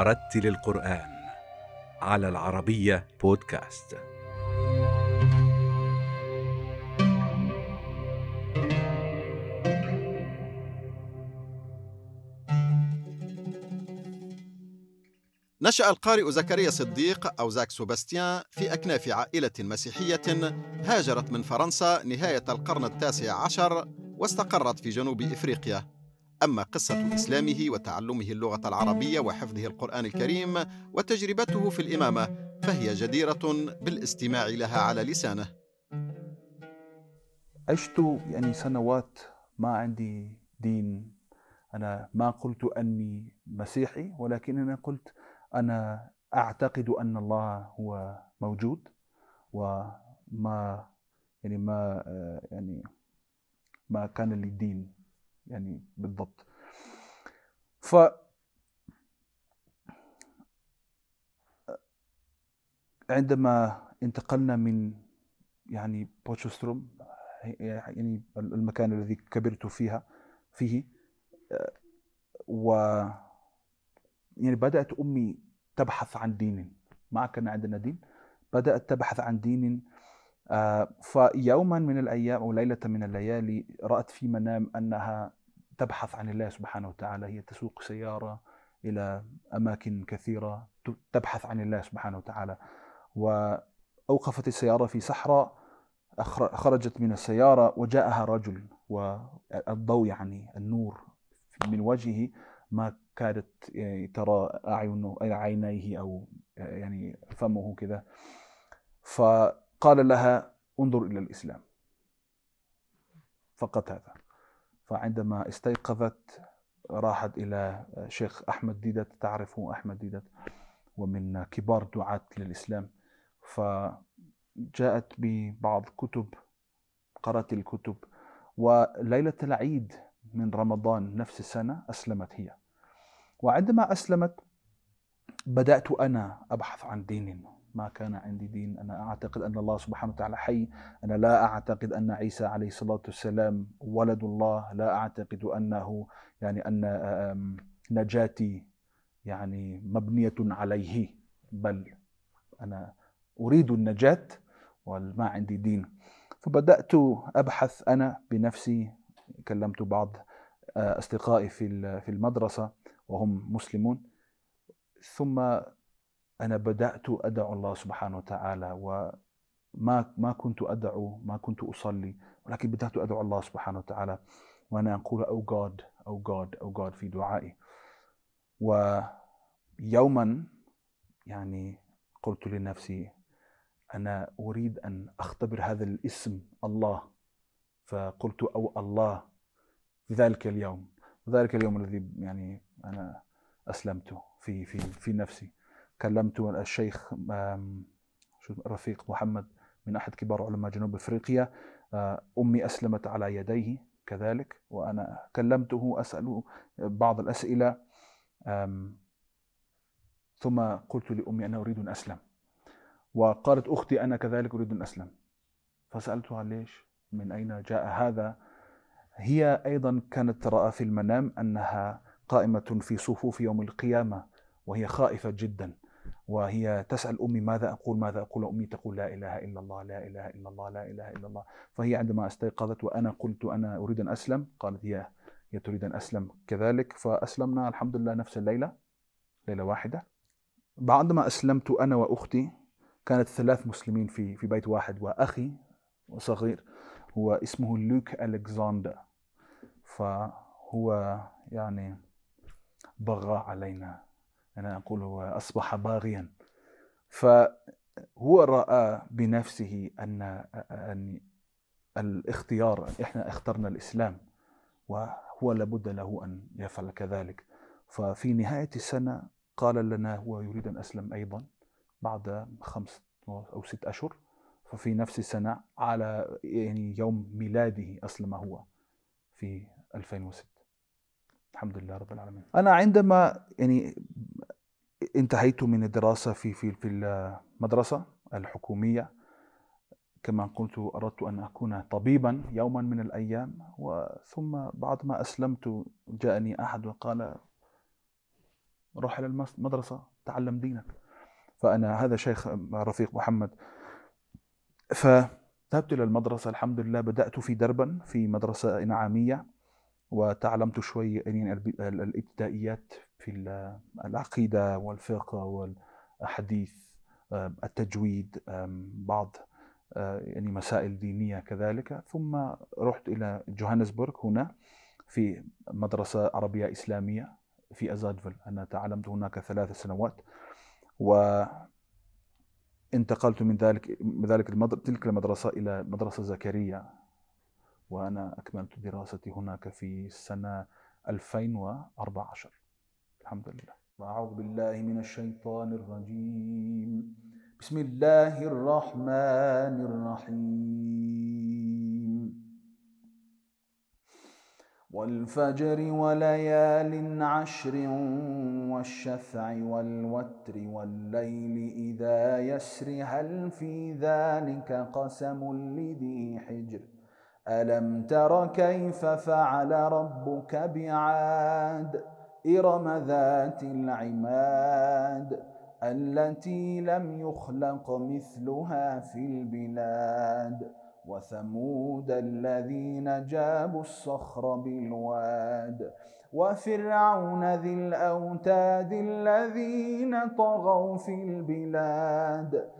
ورتل القرآن على العربية بودكاست. نشأ القارئ زكريا صديق أو زاك سوباستيان في أكناف عائلة مسيحية هاجرت من فرنسا نهاية القرن التاسع عشر واستقرت في جنوب إفريقيا أما قصة إسلامه وتعلمه اللغة العربية وحفظه القرآن الكريم وتجربته في الإمامة فهي جديرة بالاستماع لها على لسانه. عشت يعني سنوات ما عندي دين. أنا ما قلت أني مسيحي ولكن أنا قلت أنا أعتقد أن الله هو موجود. وما يعني ما يعني ما كان لي دين يعني بالضبط. ف عندما انتقلنا من يعني بوتشستروم يعني المكان الذي كبرت فيها فيه و يعني بدأت أمي تبحث عن دين. ما كان عندنا دين. بدأت تبحث عن دين فيوما من الأيام أو ليلة من الليالي رأت في منام أنها تبحث عن الله سبحانه وتعالى هي تسوق سيارة إلى أماكن كثيرة تبحث عن الله سبحانه وتعالى. وأوقفت السيارة في صحراء خرجت من السيارة وجاءها رجل والضوء يعني النور من وجهه ما كادت يعني ترى أعينه عينيه أو يعني فمه كذا. فقال لها انظر إلى الإسلام. فقط هذا. فعندما استيقظت راحت إلى شيخ أحمد ديدت. تعرفه أحمد ديدت؟ ومن كبار دعاة للإسلام. فجاءت ببعض كتب قرأت الكتب وليلة العيد من رمضان نفس السنة أسلمت هي. وعندما أسلمت بدأت أنا أبحث عن دين. ما كان عندي دين. أنا أعتقد أن الله سبحانه وتعالى حي. أنا لا أعتقد أن عيسى عليه الصلاة والسلام ولد الله. لا أعتقد أنه يعني أن نجاتي يعني مبنية عليه. بل أنا أريد النجاة وما عندي دين. فبدأت أبحث أنا بنفسي. كلمت بعض أصدقائي في في المدرسة وهم مسلمون. ثم أنا بدأت أدعو الله سبحانه وتعالى وما ما كنت أدعو ما كنت أصلي ولكن بدأت أدعو الله سبحانه وتعالى. وأنا أقول أو جاد أو جاد أو جاد في دعائي. ويوما يعني قلت لنفسي أنا أريد أن أختبر هذا الاسم الله. فقلت أو الله في ذلك اليوم. ذلك اليوم الذي يعني أنا أسلمت في في في نفسي. كلمت الشيخ رفيق محمد من أحد كبار علماء جنوب أفريقيا. أمي أسلمت على يديه كذلك وأنا كلمته أسأله بعض الأسئلة ثم قلت لأمي أنا أريد أن أسلم وقالت أختي أنا كذلك أريد أن أسلم. فسألتها ليش؟ من أين جاء هذا؟ هي أيضا كانت ترى في المنام أنها قائمة في صفوف يوم القيامة وهي خائفة جدا. وهي تسأل أمي ماذا أقول؟ ماذا أقول؟ أمي تقول لا إله إلا الله لا إله إلا الله لا إله إلا الله. فهي عندما استيقظت وأنا قلت أنا أريد أن أسلم قالت هي هي تريد أن أسلم كذلك فأسلمنا الحمد لله نفس الليلة ليلة واحدة. بعدما أسلمت أنا وأختي كانت ثلاث مسلمين في في بيت واحد وأخي صغير هو اسمه لوك ألكساندر. فهو يعني بغى علينا أنا أقول هو أصبح باغيا. فهو رأى بنفسه أن أن الاختيار إحنا اخترنا الإسلام وهو لابد له أن يفعل كذلك. ففي نهاية السنة قال لنا هو يريد أن أسلم أيضا بعد خمس أو ست أشهر. ففي نفس السنة على يعني يوم ميلاده أسلم هو في 2006 الحمد لله رب العالمين. أنا عندما يعني انتهيت من الدراسة في في في المدرسة الحكومية. كما قلت أردت أن أكون طبيبا يوما من الأيام وثم بعد ما أسلمت جاءني أحد وقال روح إلى المدرسة تعلم دينك. فأنا هذا شيخ رفيق محمد. فذهبت إلى المدرسة الحمد لله بدأت في دربا في مدرسة إنعامية. وتعلمت شوي الإبتدائيات في العقيدة والفقه والحديث التجويد بعض يعني مسائل دينية كذلك. ثم رحت إلى جوهانسبورغ هنا في مدرسة عربية إسلامية في أزادفل. أنا تعلمت هناك ثلاث سنوات و انتقلت من ذلك من ذلك المدر... تلك المدرسة إلى مدرسة زكريا. وأنا أكملت دراستي هناك في السنة 2014 الحمد لله. أعوذ بالله من الشيطان الرجيم. بسم الله الرحمن الرحيم. والفجر وليال عشر والشفع والوتر والليل إذا يسر هل في ذلك قسم لذي حجر؟ ألم تر كيف فعل ربك بعاد؟ إرم ذات العماد التي لم يخلق مثلها في البلاد وثمود الذين جابوا الصخر بالواد وفرعون ذي الأوتاد الذين طغوا في البلاد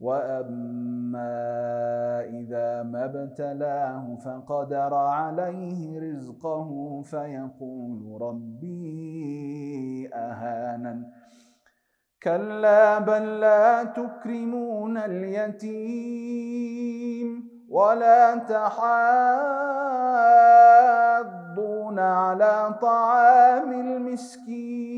واما اذا ما ابتلاه فقدر عليه رزقه فيقول ربي اهانن. كلا بل لا تكرمون اليتيم ولا تحاضون على طعام المسكين.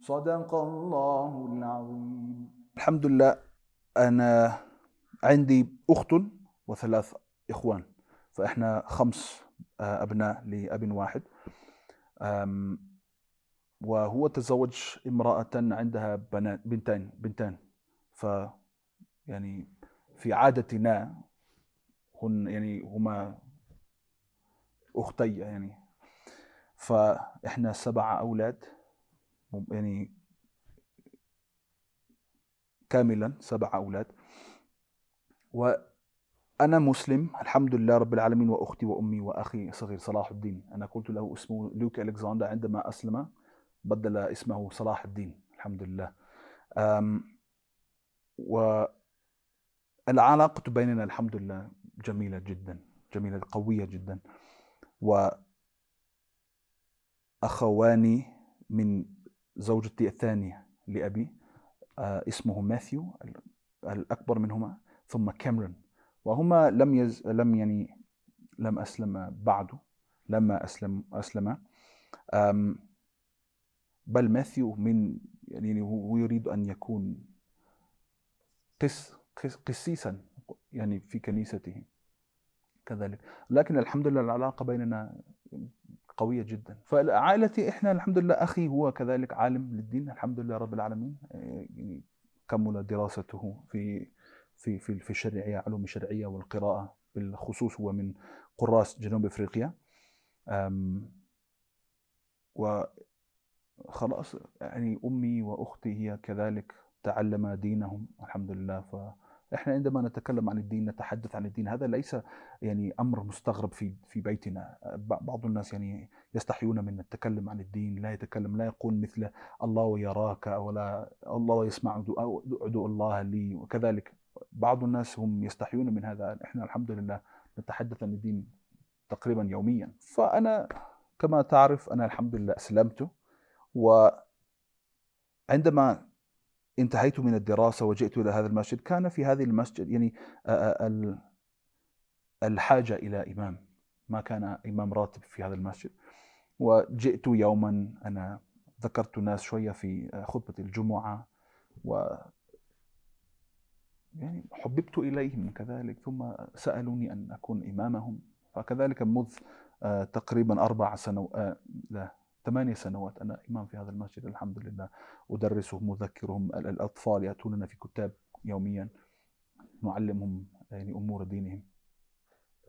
صدق الله العظيم. الحمد لله أنا عندي أخت وثلاث إخوان فإحنا خمس آه، أبناء لأب واحد. وهو تزوج امرأة عندها بنات بنتين بنتان. ف يعني في عادتنا هن يعني هما أختي يعني. فإحنا سبعة أولاد. يعني كاملا سبعة أولاد. و أنا مسلم الحمد لله رب العالمين وأختي وأمي وأخي صغير صلاح الدين. أنا قلت له اسمه لوك ألكسندر عندما أسلم بدل اسمه صلاح الدين الحمد لله. والعلاقة بيننا الحمد لله جميلة جدا جميلة قوية جدا. وأخواني من زوجتي الثانية لأبي آه، اسمه ماثيو الأكبر منهما ثم كاميرون. وهما لم يز لم يعني لم أسلم بعد لما أسلم أسلم بل ماثيو من يعني هو يريد أن يكون قس- قسيسا يعني في كنيسته كذلك. لكن الحمد لله العلاقة بيننا قوية جدا. فعائلتي إحنا الحمد لله أخي هو كذلك عالم للدين الحمد لله رب العالمين. يعني كمل دراسته في في في في الشرعية علوم الشرعية والقراءة بالخصوص هو من قراص جنوب إفريقيا. أم، وخلاص يعني أمي وأختي هي كذلك تعلم دينهم الحمد لله. فاحنا عندما نتكلم عن الدين نتحدث عن الدين هذا ليس يعني أمر مستغرب في في بيتنا. بعض الناس يعني يستحيون من التكلم عن الدين لا يتكلم لا يقول مثل الله يراك ولا الله يسمع ادعو الله لي وكذلك. بعض الناس هم يستحيون من هذا. إحنا الحمد لله نتحدث عن الدين تقريبا يوميا. فأنا كما تعرف أنا الحمد لله أسلمت. وعندما انتهيت من الدراسة وجئت إلى هذا المسجد كان في هذه المسجد يعني ال- الحاجة إلى إمام. ما كان إمام راتب في هذا المسجد. وجئت يوما أنا ذكرت ناس شوية في خطبة الجمعة و يعني حببت إليهم كذلك ثم سألوني أن أكون إمامهم. فكذلك منذ تقريبا أربع سنوات لا ثمانية سنوات. أنا إمام في هذا المسجد الحمد لله. أدرسهم أذكرهم ال- الأطفال يأتوننا في كتاب يوميا. نعلمهم يعني أمور دينهم.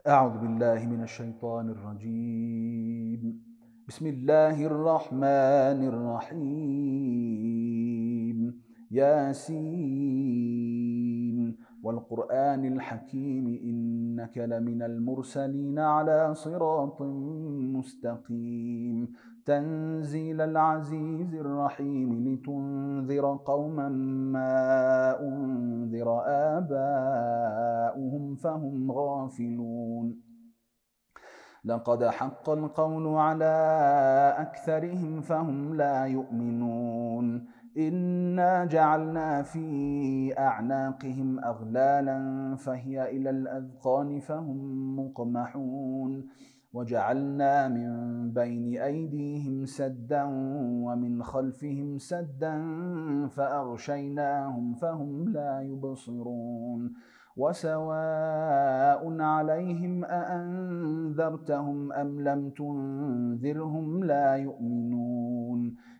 أعوذ بالله من الشيطان الرجيم. بسم الله الرحمن الرحيم. ياسين. والقرآن الحكيم إنك لمن المرسلين على صراط مستقيم. تنزيل العزيز الرحيم لتنذر قوما ما أنذر آباؤهم فهم غافلون. لقد حق القول على أكثرهم فهم لا يؤمنون. إنا جعلنا في أعناقهم أغلالا فهي إلى الأذقان فهم مقمحون وجعلنا من بين أيديهم سدا ومن خلفهم سدا فأغشيناهم فهم لا يبصرون وسواء عليهم أأنذرتهم أم لم تنذرهم لا يؤمنون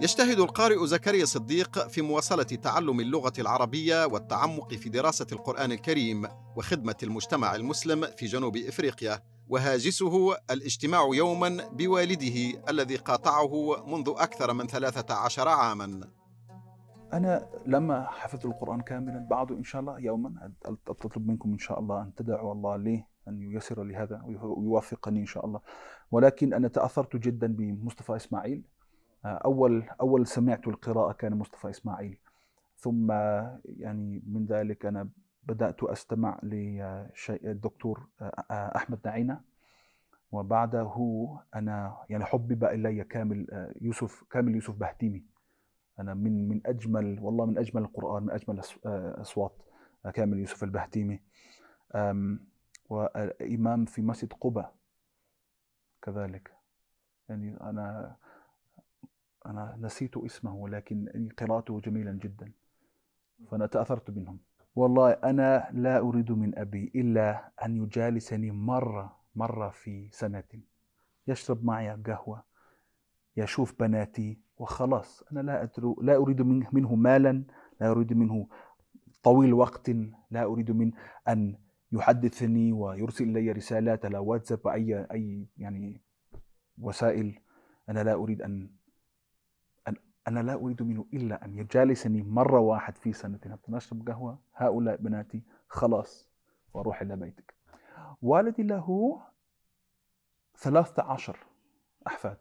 يجتهد القارئ زكريا صديق في مواصلة تعلم اللغة العربية والتعمق في دراسة القرآن الكريم وخدمة المجتمع المسلم في جنوب إفريقيا وهاجسه الاجتماع يوما بوالده الذي قاطعه منذ أكثر من ثلاثة عشر عاما. أنا لما حفظت القرآن كاملا بعد إن شاء الله يوما أطلب منكم إن شاء الله أن تدعوا الله لي أن ييسر لي هذا ويوفقني إن شاء الله. ولكن أنا تأثرت جدا بمصطفى إسماعيل. أول أول سمعت القراءة كان مصطفى إسماعيل. ثم يعني من ذلك أنا بدأت أستمع للدكتور أحمد نعينة وبعده أنا يعني حبب إلي كامل يوسف كامل يوسف بهتيمي. أنا من من أجمل والله من أجمل القرآن من أجمل أصوات كامل يوسف البهتيمي. وإمام في مسجد قبة كذلك. يعني أنا أنا نسيت اسمه ولكن قراءته جميلا جدا. فأنا تأثرت منهم. والله أنا لا أريد من أبي إلا أن يجالسني مرة مرة في سنة. يشرب معي قهوة يشوف بناتي وخلاص. أنا لا أدرو لا أريد منه, منه مالا لا أريد منه طويل وقت لا أريد من أن يحدثني ويرسل إلي رسالات على واتساب أي أي يعني وسائل. أنا لا أريد أن أنا لا أريد منه إلا أن يجالسني مرة واحد في حتى نشرب قهوة هؤلاء بناتي خلاص وأروح إلى بيتك. والدي له ثلاثة عشر أحفاد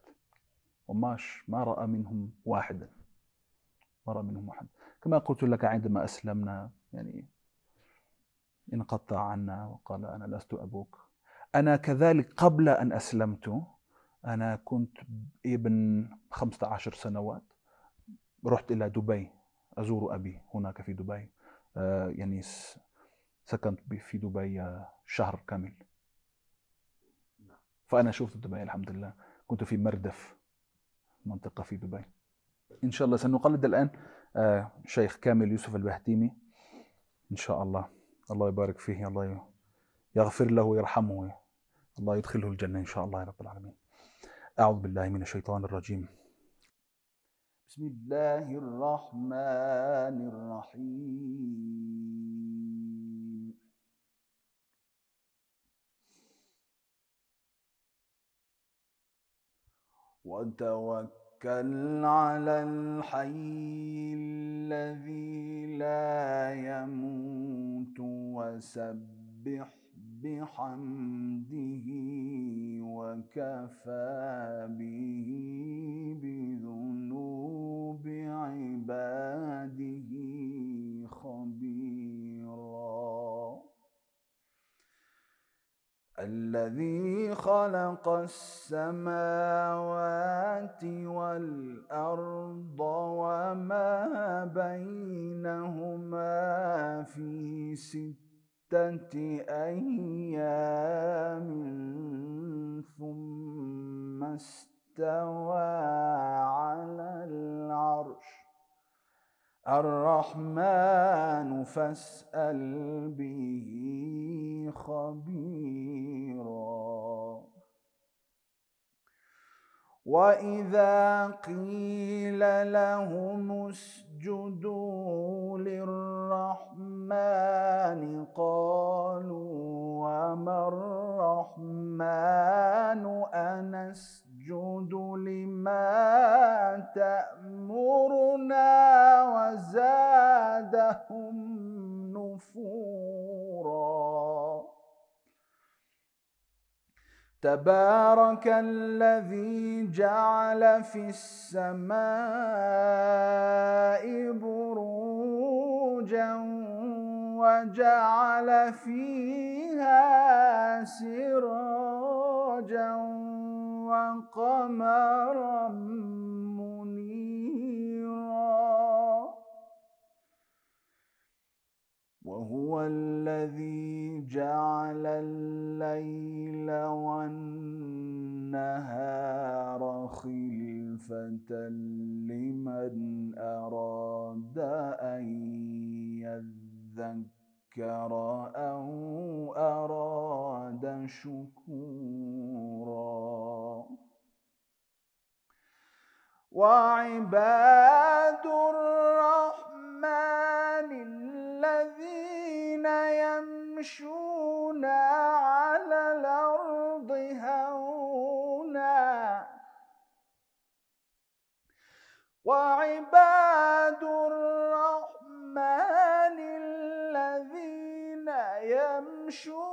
وماش ما رأى منهم واحدا. ما رأى منهم واحد. كما قلت لك عندما أسلمنا يعني انقطع عنا وقال أنا لست أبوك. أنا كذلك قبل أن أسلمت أنا كنت ابن 15 سنوات. رحت إلى دبي أزور أبي هناك في دبي. آه، يعني سكنت في دبي آه، شهر كامل. فأنا شفت دبي الحمد لله. كنت في مردف منطقة في دبي. إن شاء الله سنقلد الآن آه، شيخ كامل يوسف البهتيمي. إن شاء الله. الله يبارك فيه الله يغفر له ويرحمه. الله يدخله الجنة إن شاء الله يا رب العالمين. أعوذ بالله من الشيطان الرجيم. بسم الله الرحمن الرحيم. وتوكل على الحي الذي لا يموت وسبح بحمده وكفى به عباده خبيرا. الذي خلق السماوات والأرض وما بينهما في ست ستة أيام ثم استوى على العرش. الرحمن فاسأل به خبيرا. وإذا قيل لهم اسجدوا للرحمن قالوا وما الرحمن أنسجد لما تأمرنا وزادهم نفورا. تبارك الذي جعل في السماء بروجا وجعل فيها سراجا وقمرا منيرا. وهو الذي جعل الليل والنهار خلفة لمن أراد أن يذكر أو أراد شكورا. وعباد الرحمن الذين يمشون على الأرض هونا. وعباد الرحمن الذين يمشون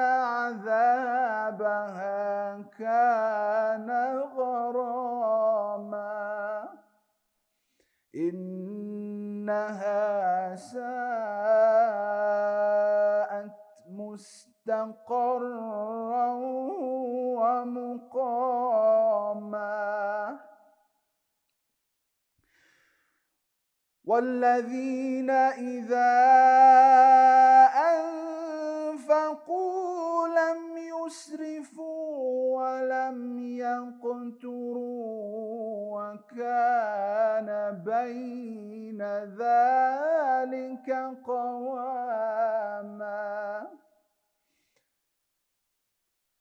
عذابها كان غراما. إنها ساءت مستقرا ومقاما. والذين إذا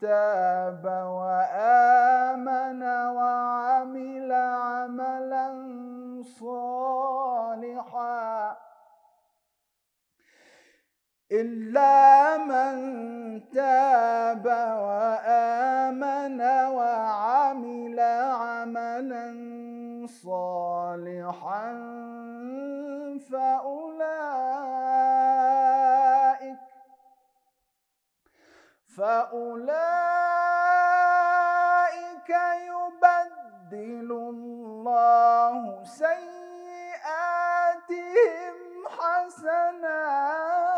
تاب وآمن وعمل عملا صالحا إلا من تاب وآمن وعمل عملا صالحا. فأولئك يبدل الله سيئاتهم حسنات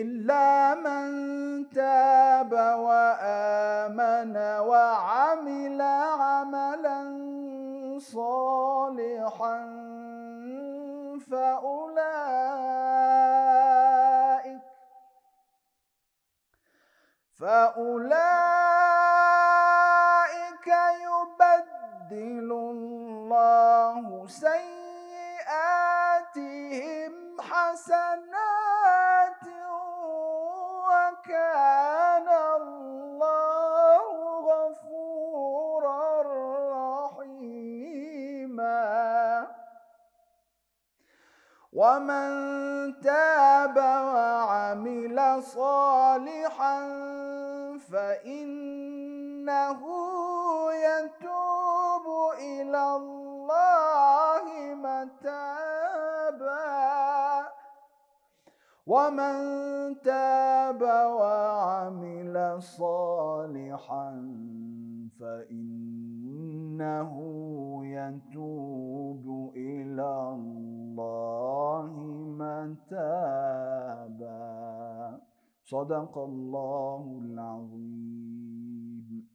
إلا من تاب وآمن وعمل عملا صالحا فأولئك فأولئك يبدل الله سيئاتهم حسنات ومن تاب وعمل صالحا فإنه يتوب إلى الله متابا. ومن تاب وعمل صالحا فإنه يتوب صدق الله العظيم.